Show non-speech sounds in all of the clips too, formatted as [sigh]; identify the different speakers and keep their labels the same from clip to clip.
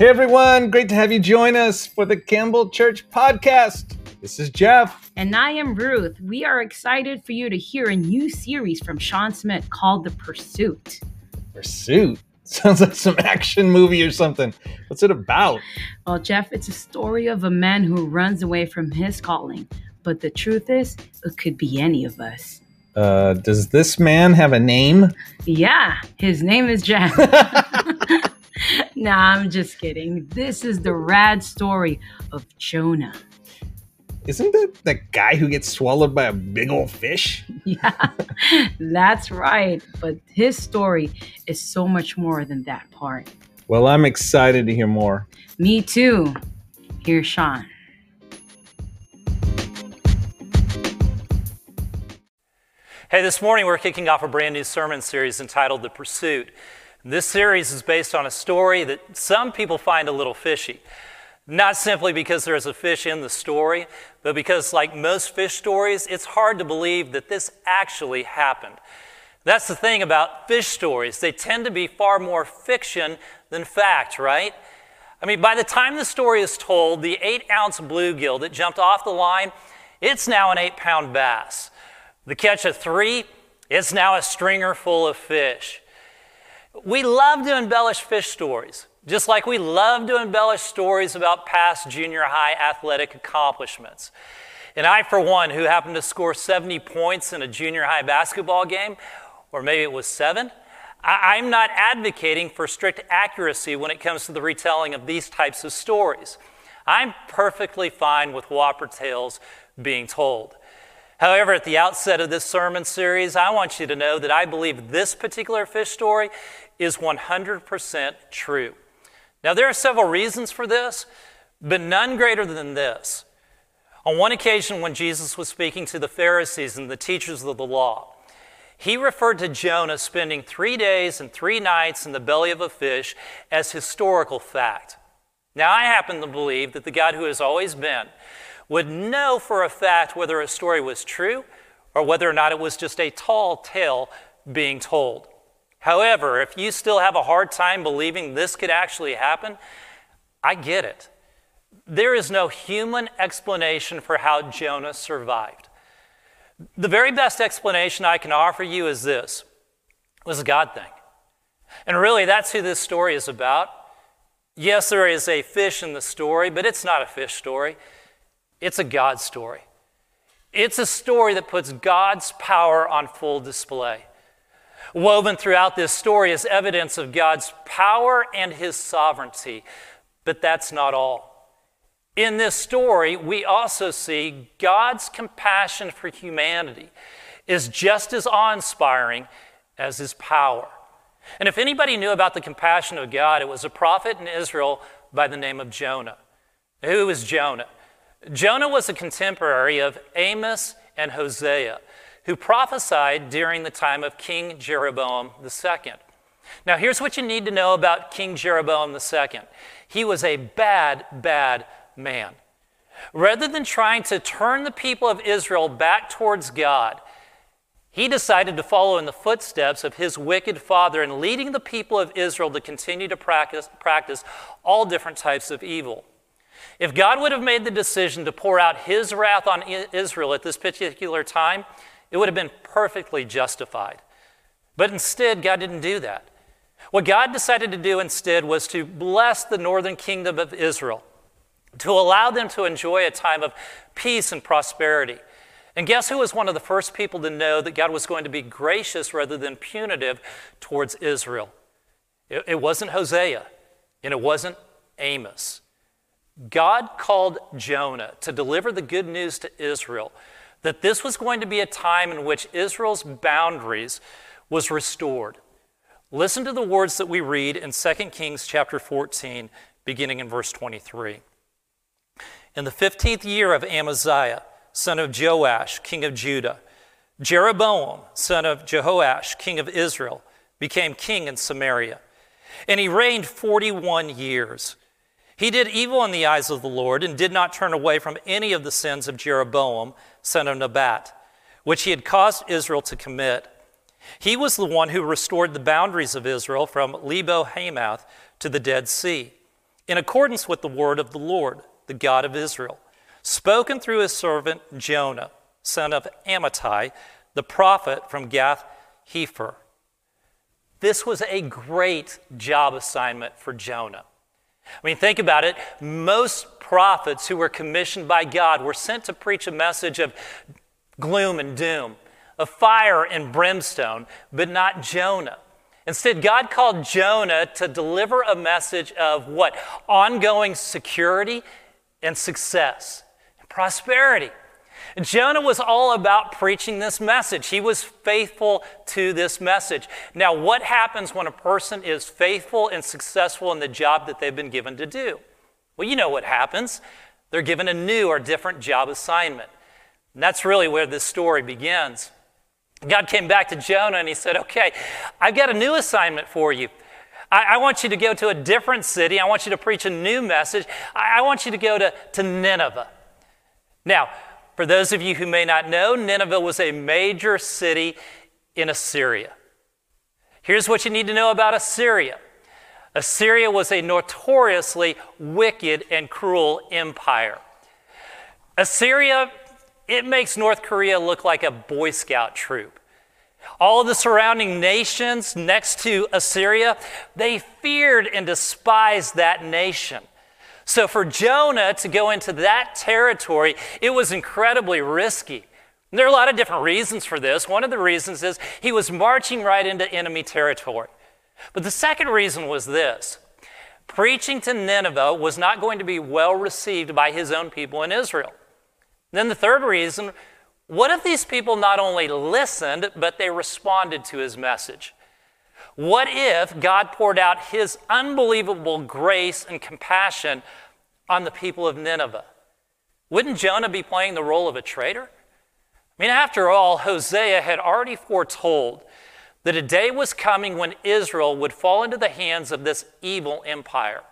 Speaker 1: Hey everyone, great to have you join us for the Campbell Church podcast. This is Jeff.
Speaker 2: And I am Ruth. We are excited for you to hear a new series from Sean Smith called The Pursuit.
Speaker 1: Pursuit? [laughs] Sounds like some action movie or something. What's it about?
Speaker 2: Well, Jeff, it's a story of a man who runs away from his calling. But the truth is, it could be any of us.
Speaker 1: Uh, does this man have a name?
Speaker 2: Yeah, his name is Jeff. [laughs] [laughs] nah, I'm just kidding. This is the rad story of Jonah.
Speaker 1: Isn't that the guy who gets swallowed by a big old fish? [laughs]
Speaker 2: Yeah, that's right. But his story is so much more than that part.
Speaker 1: Well, I'm excited to hear more.
Speaker 2: Me too. Here's Sean.
Speaker 3: Hey, this morning we're kicking off a brand new sermon series entitled The Pursuit. This series is based on a story that some people find a little fishy. Not simply because there's a fish in the story, but because, like most fish stories, it's hard to believe that this actually happened. That's the thing about fish stories. They tend to be far more fiction than fact, right? I mean, by the time the story is told, the eight ounce bluegill that jumped off the line, it's now an eight pound bass. The catch of three, it's now a stringer full of fish. We love to embellish fish stories, just like we love to embellish stories about past junior high athletic accomplishments. And I, for one, who happened to score 70 points in a junior high basketball game, or maybe it was seven, I- am not advocating for strict accuracy when it comes to the retelling of these types of stories. I'm perfectly fine with whopper tales being told. However, at the outset of this sermon series, I want you to know that I believe this particular fish story is 100% true. Now, there are several reasons for this, but none greater than this. On one occasion, when Jesus was speaking to the Pharisees and the teachers of the law, he referred to Jonah spending three days and three nights in the belly of a fish as historical fact. Now, I happen to believe that the God who has always been would know for a fact whether a story was true or whether or not it was just a tall tale being told. However, if you still have a hard time believing this could actually happen, I get it. There is no human explanation for how Jonah survived. The very best explanation I can offer you is this it was a God thing. And really, that's who this story is about. Yes, there is a fish in the story, but it's not a fish story. It's a God story. It's a story that puts God's power on full display. Woven throughout this story is evidence of God's power and his sovereignty. But that's not all. In this story, we also see God's compassion for humanity is just as awe inspiring as his power. And if anybody knew about the compassion of God, it was a prophet in Israel by the name of Jonah. Who was Jonah? Jonah was a contemporary of Amos and Hosea, who prophesied during the time of King Jeroboam II. Now, here's what you need to know about King Jeroboam II he was a bad, bad man. Rather than trying to turn the people of Israel back towards God, he decided to follow in the footsteps of his wicked father and leading the people of Israel to continue to practice, practice all different types of evil. If God would have made the decision to pour out his wrath on Israel at this particular time, it would have been perfectly justified. But instead, God didn't do that. What God decided to do instead was to bless the northern kingdom of Israel, to allow them to enjoy a time of peace and prosperity. And guess who was one of the first people to know that God was going to be gracious rather than punitive towards Israel? It, wasn't Hosea, and it wasn't Amos. God called Jonah to deliver the good news to Israel that this was going to be a time in which Israel's boundaries was restored. Listen to the words that we read in 2 Kings chapter 14, beginning in verse 23. In the 15th year of Amaziah, son of Joash, king of Judah, Jeroboam, son of Jehoash, king of Israel, became king in Samaria. And he reigned 41 years. He did evil in the eyes of the Lord and did not turn away from any of the sins of Jeroboam, son of Nebat, which he had caused Israel to commit. He was the one who restored the boundaries of Israel from Lebo Hamath to the Dead Sea, in accordance with the word of the Lord, the God of Israel, spoken through his servant Jonah, son of Amittai, the prophet from Gath Hepher. This was a great job assignment for Jonah. I mean, think about it. Most prophets who were commissioned by God were sent to preach a message of gloom and doom, of fire and brimstone, but not Jonah. Instead, God called Jonah to deliver a message of what? Ongoing security and success, and prosperity. Jonah was all about preaching this message. He was faithful to this message. Now, what happens when a person is faithful and successful in the job that they've been given to do? Well, you know what happens. They're given a new or different job assignment. And that's really where this story begins. God came back to Jonah and he said, Okay, I've got a new assignment for you. I, I want you to go to a different city. I want you to preach a new message. I, I want you to go to, to Nineveh. Now, for those of you who may not know, Nineveh was a major city in Assyria. Here's what you need to know about Assyria Assyria was a notoriously wicked and cruel empire. Assyria, it makes North Korea look like a Boy Scout troop. All of the surrounding nations next to Assyria, they feared and despised that nation. So for Jonah to go into that territory, it was incredibly risky. There are a lot of different reasons for this. One of the reasons is he was marching right into enemy territory. But the second reason was this preaching to Nineveh was not going to be well received by his own people in Israel. Then the third reason what if these people not only listened, but they responded to his message? What if God poured out his unbelievable grace and compassion on the people of Nineveh? Wouldn't Jonah be playing the role of a traitor? I mean, after all, Hosea had already foretold that a day was coming when Israel would fall into the hands of this evil empire.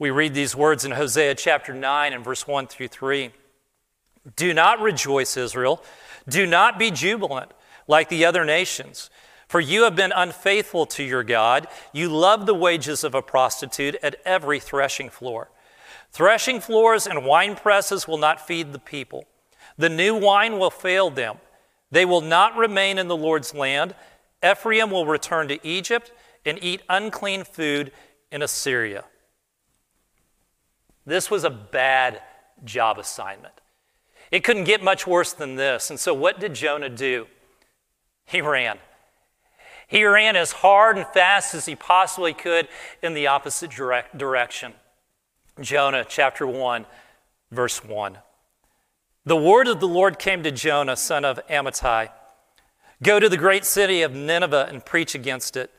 Speaker 3: We read these words in Hosea chapter 9 and verse 1 through 3. Do not rejoice, Israel. Do not be jubilant like the other nations. For you have been unfaithful to your God. You love the wages of a prostitute at every threshing floor. Threshing floors and wine presses will not feed the people. The new wine will fail them. They will not remain in the Lord's land. Ephraim will return to Egypt and eat unclean food in Assyria. This was a bad job assignment. It couldn't get much worse than this. And so, what did Jonah do? He ran. He ran as hard and fast as he possibly could in the opposite direct direction. Jonah chapter 1, verse 1. The word of the Lord came to Jonah, son of Amittai Go to the great city of Nineveh and preach against it,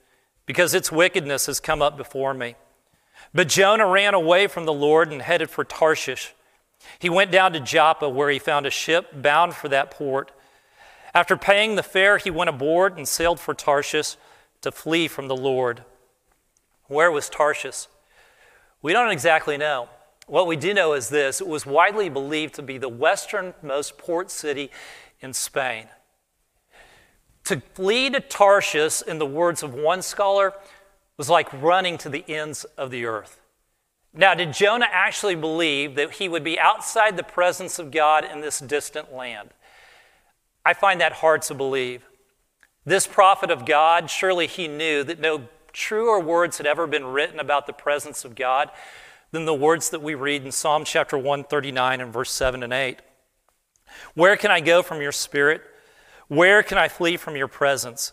Speaker 3: because its wickedness has come up before me. But Jonah ran away from the Lord and headed for Tarshish. He went down to Joppa, where he found a ship bound for that port. After paying the fare, he went aboard and sailed for Tarshish to flee from the Lord. Where was Tarshish? We don't exactly know. What we do know is this it was widely believed to be the westernmost port city in Spain. To flee to Tarshish, in the words of one scholar, was like running to the ends of the earth. Now, did Jonah actually believe that he would be outside the presence of God in this distant land? I find that hard to believe. This prophet of God, surely he knew that no truer words had ever been written about the presence of God than the words that we read in Psalm chapter 139 and verse 7 and 8. Where can I go from your spirit? Where can I flee from your presence?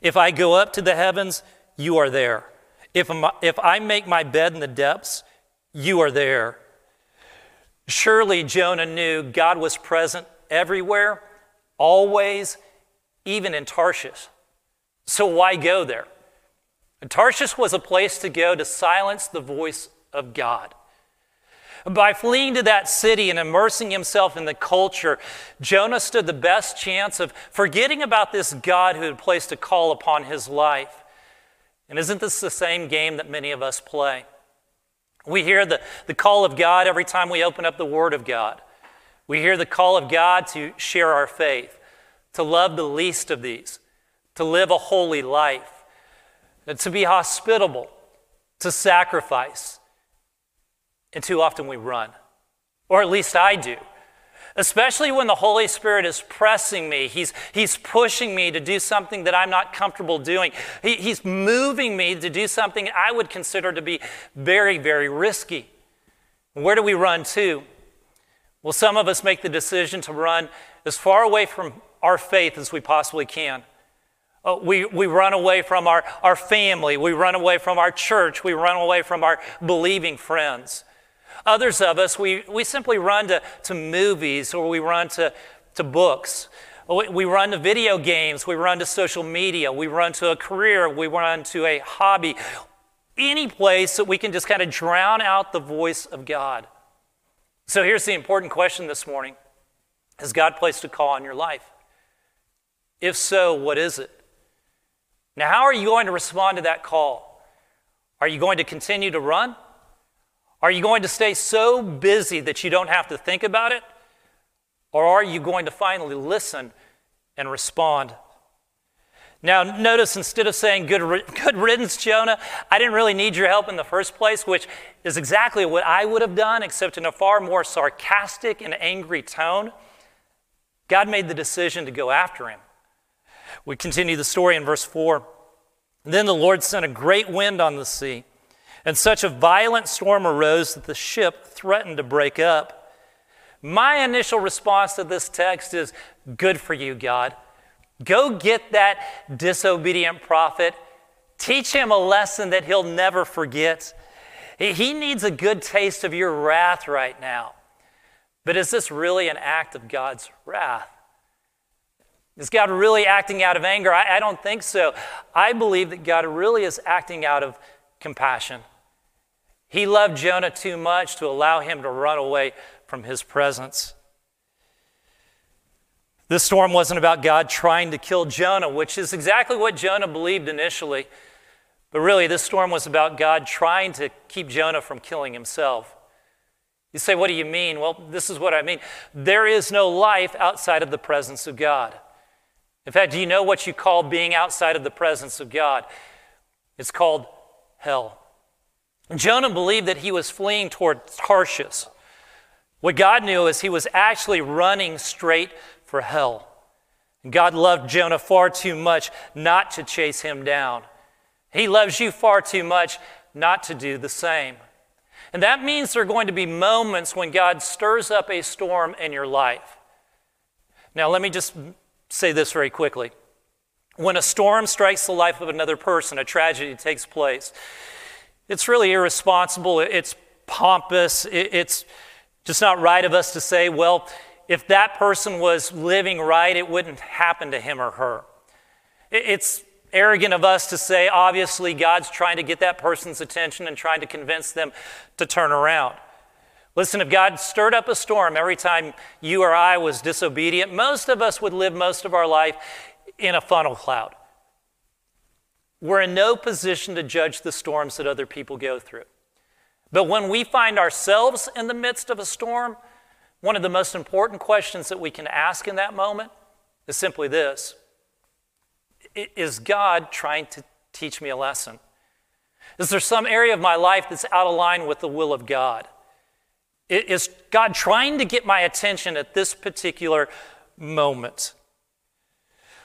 Speaker 3: If I go up to the heavens, you are there. If, if I make my bed in the depths, you are there. Surely Jonah knew God was present everywhere, always, even in Tarshish. So why go there? And Tarshish was a place to go to silence the voice of God. By fleeing to that city and immersing himself in the culture, Jonah stood the best chance of forgetting about this God who had placed a call upon his life. And isn't this the same game that many of us play? We hear the, the call of God every time we open up the Word of God. We hear the call of God to share our faith, to love the least of these, to live a holy life, to be hospitable, to sacrifice, And too often we run, or at least I do. Especially when the Holy Spirit is pressing me. He's, he's pushing me to do something that I'm not comfortable doing. He, he's moving me to do something I would consider to be very, very risky. Where do we run to? Well, some of us make the decision to run as far away from our faith as we possibly can. Uh, we, we run away from our, our family. We run away from our church. We run away from our believing friends. Others of us, we, we simply run to, to movies or we run to, to books. We, we run to video games. We run to social media. We run to a career. We run to a hobby. Any place that we can just kind of drown out the voice of God. So here's the important question this morning Has God placed a call on your life? If so, what is it? Now, how are you going to respond to that call? Are you going to continue to run? Are you going to stay so busy that you don't have to think about it? Or are you going to finally listen and respond? Now, notice instead of saying good, [laughs] good riddance, Jonah, I didn't really need your help in the first place, which is exactly what I would have done, except in a far more sarcastic and angry tone. God made the decision to go after him. We continue the story in verse 4. Then the Lord sent a great wind on the sea and such a violent storm arose that the ship threatened to break up. My initial response to this text is good for you, God. Go get that disobedient prophet. Teach him a lesson that he'll never forget. He needs a good taste of your wrath right now. But is this really an act of God's wrath? Is God really acting out of anger? I, I, don't think so. I believe that God really is acting out of compassion. He loved Jonah too much to allow him to run away from his presence. This storm wasn't about God trying to kill Jonah, which is exactly what Jonah believed initially. But really, this storm was about God trying to keep Jonah from killing himself. You say, What do you mean? Well, this is what I mean. There is no life outside of the presence of God. In fact, do you know what you call being outside of the presence of God? It's called hell. Jonah believed that he was fleeing toward Tarshish. What God knew is he was actually running straight for hell. God loved Jonah far too much not to chase him down. He loves you far too much not to do the same. And that means there are going to be moments when God stirs up a storm in your life. Now, let me just say this very quickly. When a storm strikes the life of another person, a tragedy takes place, it's really irresponsible. It's pompous. It's just not right of us to say, well, if that person was living right, it wouldn't happen to him or her. It's arrogant of us to say, obviously, God's trying to get that person's attention and trying to convince them to turn around. Listen, if God stirred up a storm every time you or I was disobedient, most of us would live most of our life in a funnel cloud. We're in no position to judge the storms that other people go through. But when we find ourselves in the midst of a storm, one of the most important questions that we can ask in that moment is simply this Is God trying to teach me a lesson? Is there some area of my life that's out of line with the will of God? Is God trying to get my attention at this particular moment?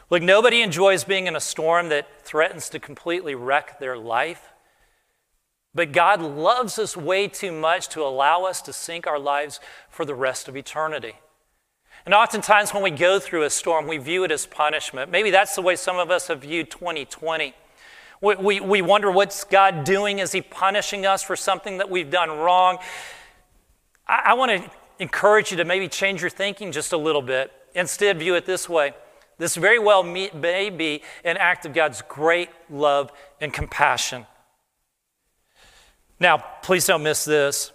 Speaker 3: Look, nobody enjoys being in a storm that threatens to completely wreck their life. But God loves us way too much to allow us to sink our lives for the rest of eternity. And oftentimes, when we go through a storm, we view it as punishment. Maybe that's the way some of us have viewed 2020. We, we, we wonder what's God doing? Is He punishing us for something that we've done wrong? I, I want to encourage you to maybe change your thinking just a little bit. Instead, view it this way this very well may be an act of God's great love and compassion. Now, please don't miss this.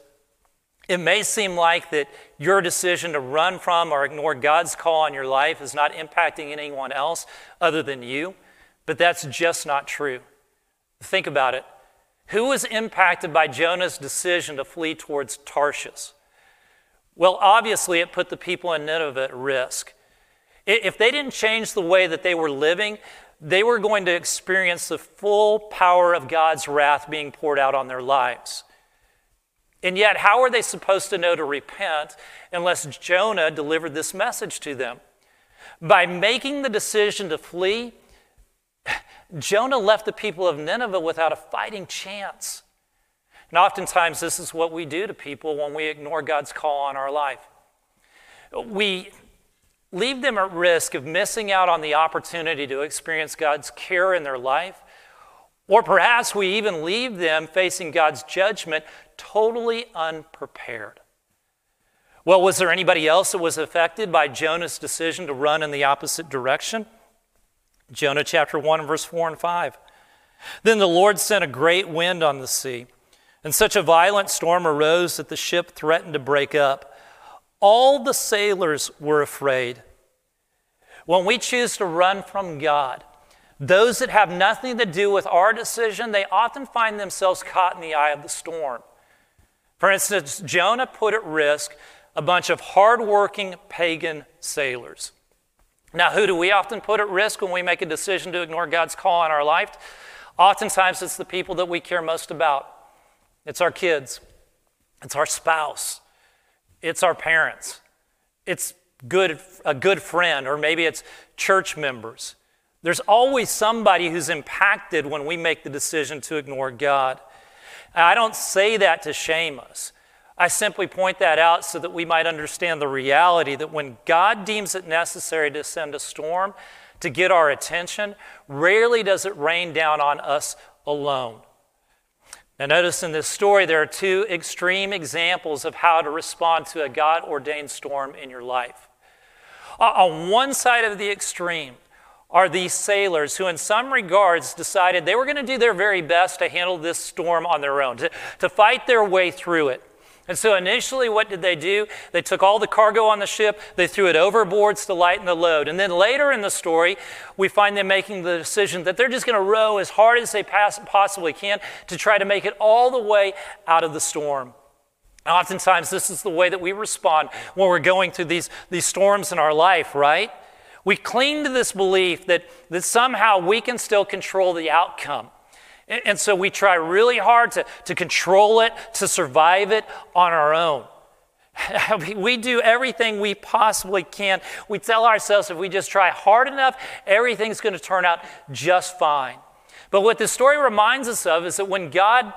Speaker 3: It may seem like that your decision to run from or ignore God's call on your life is not impacting anyone else other than you, but that's just not true. Think about it. Who was impacted by Jonah's decision to flee towards Tarshish? Well, obviously, it put the people in Nineveh at risk. If they didn't change the way that they were living, they were going to experience the full power of God's wrath being poured out on their lives. And yet, how are they supposed to know to repent unless Jonah delivered this message to them? By making the decision to flee, Jonah left the people of Nineveh without a fighting chance. And oftentimes, this is what we do to people when we ignore God's call on our life. We leave them at risk of missing out on the opportunity to experience God's care in their life, or perhaps we even leave them facing God's judgment totally unprepared. Well, was there anybody else that was affected by Jonah's decision to run in the opposite direction? Jonah chapter 1, verse 4 and 5. Then the Lord sent a great wind on the sea, and such a violent storm arose that the ship threatened to break up. All the sailors were afraid. When we choose to run from God, those that have nothing to do with our decision, they often find themselves caught in the eye of the storm. For instance, Jonah put at risk a bunch of hardworking pagan sailors. Now, who do we often put at risk when we make a decision to ignore God's call on our life? Oftentimes, it's the people that we care most about. It's our kids, it's our spouse, it's our parents, it's good, a good friend, or maybe it's church members. There's always somebody who's impacted when we make the decision to ignore God. I don't say that to shame us. I simply point that out so that we might understand the reality that when God deems it necessary to send a storm to get our attention, rarely does it rain down on us alone. Now, notice in this story, there are two extreme examples of how to respond to a God ordained storm in your life. On one side of the extreme are these sailors who, in some regards, decided they were going to do their very best to handle this storm on their own, to, to fight their way through it. And so initially, what did they do? They took all the cargo on the ship, they threw it overboards to lighten the load. And then later in the story, we find them making the decision that they're just going to row as hard as they possibly can to try to make it all the way out of the storm. And oftentimes, this is the way that we respond when we're going through these, these storms in our life, right? We cling to this belief that, that somehow we can still control the outcome. And so we try really hard to, to control it, to survive it on our own. [laughs] we do everything we possibly can. We tell ourselves if we just try hard enough, everything's going to turn out just fine. But what this story reminds us of is that when God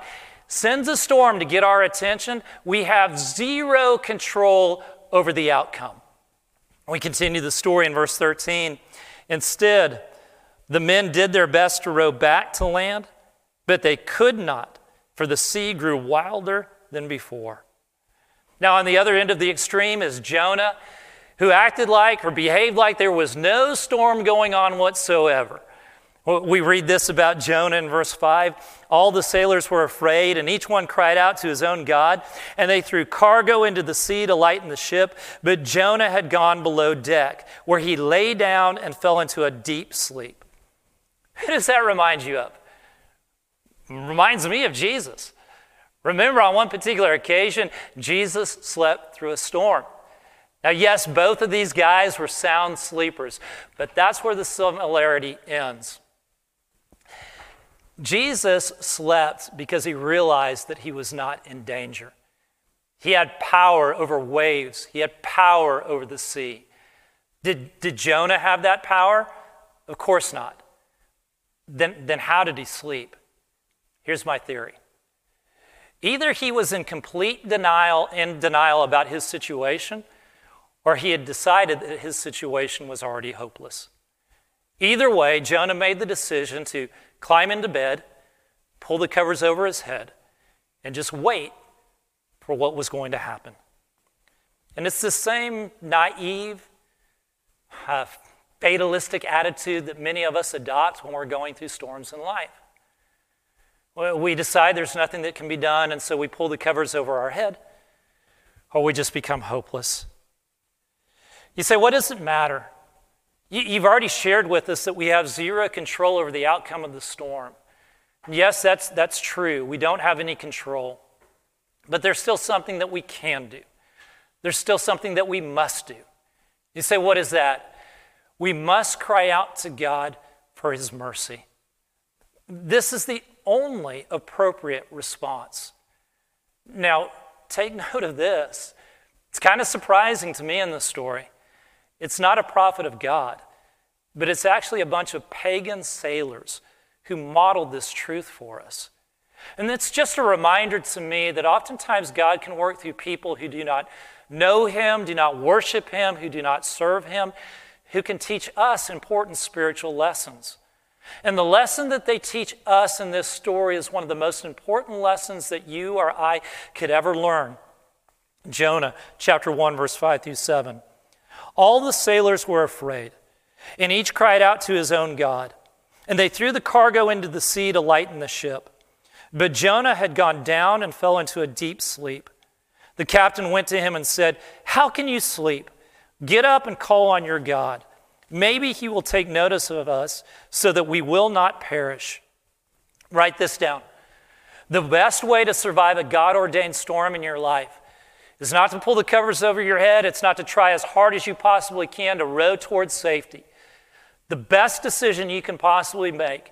Speaker 3: sends a storm to get our attention, we have zero control over the outcome. We continue the story in verse 13. Instead, the men did their best to row back to land, but they could not, for the sea grew wilder than before. Now, on the other end of the extreme is Jonah, who acted like or behaved like there was no storm going on whatsoever. We read this about Jonah in verse 5. All the sailors were afraid, and each one cried out to his own God. And they threw cargo into the sea to lighten the ship. But Jonah had gone below deck, where he lay down and fell into a deep sleep. Who does that remind you of? Reminds me of Jesus. Remember, on one particular occasion, Jesus slept through a storm. Now, yes, both of these guys were sound sleepers, but that's where the similarity ends. Jesus slept because he realized that he was not in danger. He had power over waves, he had power over the sea. Did, did Jonah have that power? Of course not. Then, then how did he sleep? Here's my theory. Either he was in complete denial in denial about his situation, or he had decided that his situation was already hopeless. Either way, Jonah made the decision to climb into bed, pull the covers over his head, and just wait for what was going to happen. And it's the same naive, uh, fatalistic attitude that many of us adopt when we're going through storms in life. We decide there's nothing that can be done, and so we pull the covers over our head, or we just become hopeless. You say, what does it matter? You've already shared with us that we have zero control over the outcome of the storm. Yes, that's, that's true. We don't have any control. But there's still something that we can do. There's still something that we must do. You say, what is that? We must cry out to God for His mercy. This is the only appropriate response. Now, take note of this. It's kind of surprising to me in this story. It's not a prophet of God, but it's actually a bunch of pagan sailors who modeled this truth for us. And it's just a reminder to me that oftentimes God can work through people who do not know Him, do not worship Him, who do not serve Him, who can teach us important spiritual lessons. And the lesson that they teach us in this story is one of the most important lessons that you or I could ever learn. Jonah chapter 1, verse 5 through 7. All the sailors were afraid, and each cried out to his own God. And they threw the cargo into the sea to lighten the ship. But Jonah had gone down and fell into a deep sleep. The captain went to him and said, How can you sleep? Get up and call on your God. Maybe he will take notice of us so that we will not perish. Write this down. The best way to survive a God ordained storm in your life is not to pull the covers over your head, it's not to try as hard as you possibly can to row towards safety. The best decision you can possibly make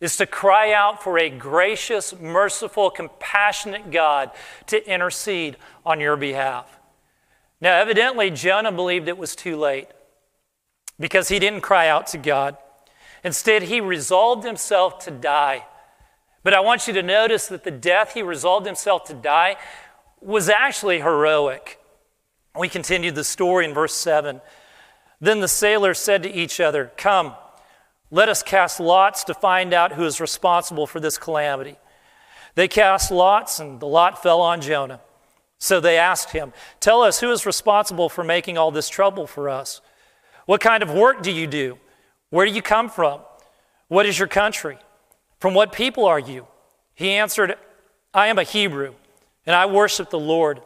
Speaker 3: is to cry out for a gracious, merciful, compassionate God to intercede on your behalf. Now, evidently, Jonah believed it was too late because he didn't cry out to God. Instead, he resolved himself to die. But I want you to notice that the death he resolved himself to die was actually heroic. We continue the story in verse 7. Then the sailors said to each other, Come, let us cast lots to find out who is responsible for this calamity. They cast lots, and the lot fell on Jonah. So they asked him, Tell us who is responsible for making all this trouble for us? What kind of work do you do? Where do you come from? What is your country? From what people are you? He answered, I am a Hebrew, and I worship the Lord,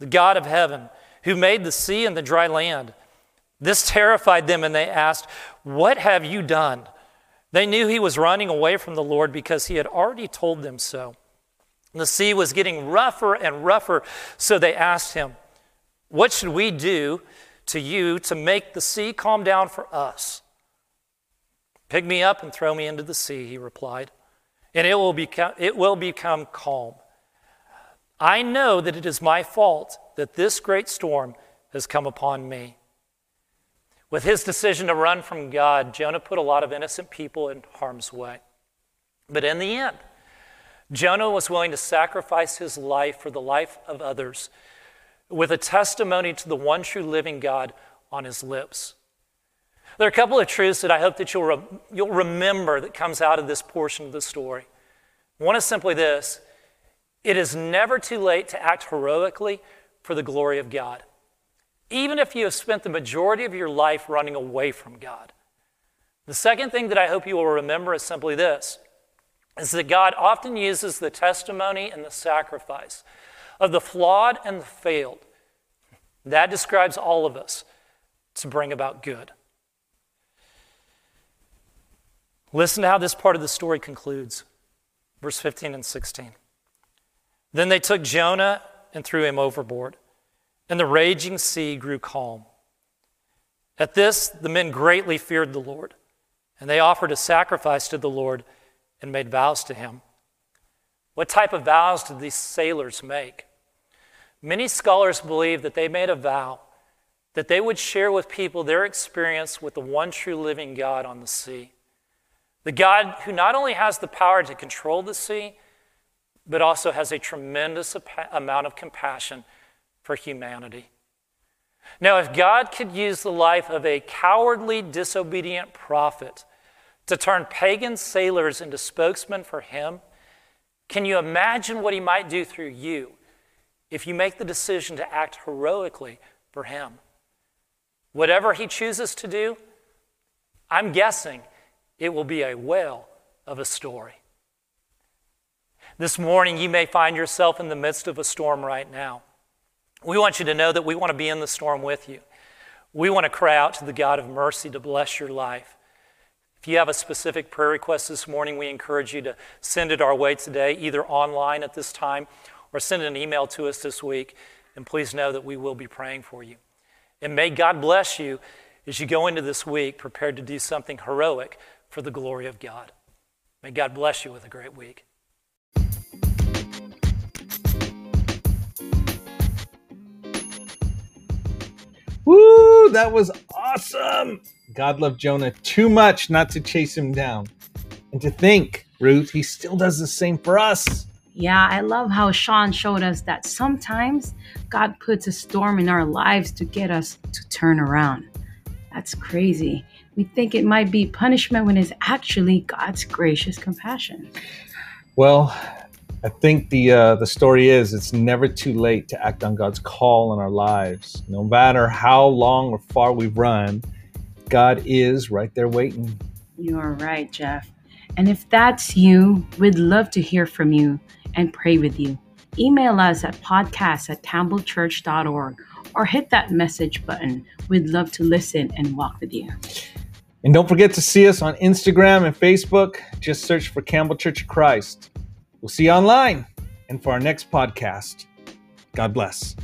Speaker 3: the God of heaven, who made the sea and the dry land. This terrified them, and they asked, What have you done? They knew he was running away from the Lord because he had already told them so. The sea was getting rougher and rougher, so they asked him, What should we do to you to make the sea calm down for us? Pick me up and throw me into the sea, he replied, and it will become, it will become calm. I know that it is my fault that this great storm has come upon me. With his decision to run from God, Jonah put a lot of innocent people in harm's way. But in the end, Jonah was willing to sacrifice his life for the life of others with a testimony to the one true living God on his lips. There are a couple of truths that I hope that you'll, re- you'll remember that comes out of this portion of the story. One is simply this it is never too late to act heroically for the glory of God even if you have spent the majority of your life running away from God. The second thing that I hope you will remember is simply this is that God often uses the testimony and the sacrifice of the flawed and the failed. That describes all of us to bring about good. Listen to how this part of the story concludes. Verse 15 and 16. Then they took Jonah and threw him overboard and the raging sea grew calm. At this, the men greatly feared the Lord, and they offered a sacrifice to the Lord and made vows to him. What type of vows did these sailors make? Many scholars believe that they made a vow that they would share with people their experience with the one true living God on the sea. The God who not only has the power to control the sea, but also has a tremendous amount of compassion for humanity. Now, if God could use the life of a cowardly, disobedient prophet to turn pagan sailors into spokesmen for him, can you imagine what he might do through you if you make the decision to act heroically for him? Whatever he chooses to do, I'm guessing it will be a whale of a story. This morning, you may find yourself in the midst of a storm right now. We want you to know that we want to be in the storm with you. We want to cry out to the God of mercy to bless your life. If you have a specific prayer request this morning, we encourage you to send it our way today, either online at this time or send an email to us this week, and please know that we will be praying for you. And may God bless you as you go into this week prepared to do something heroic for the glory of God. May God bless you with a great week.
Speaker 1: Woo, that was awesome. God loved Jonah too much not to chase him down. And to think, Ruth, he still does the same for us.
Speaker 2: Yeah, I love how Sean showed us that sometimes God puts a storm in our lives to get us to turn around. That's crazy. We think it might be punishment when it's actually God's gracious compassion.
Speaker 1: Well, I think the uh, the story is it's never too late to act on God's call in our lives. No matter how long or far we've run, God is right there waiting.
Speaker 2: You are right, Jeff. And if that's you, we'd love to hear from you and pray with you. Email us at podcast at campbellchurch.org or hit that message button. We'd love to listen and walk with you.
Speaker 1: And don't forget to see us on Instagram and Facebook. Just search for Campbell Church of Christ. We'll see you online. And for our next podcast, God bless.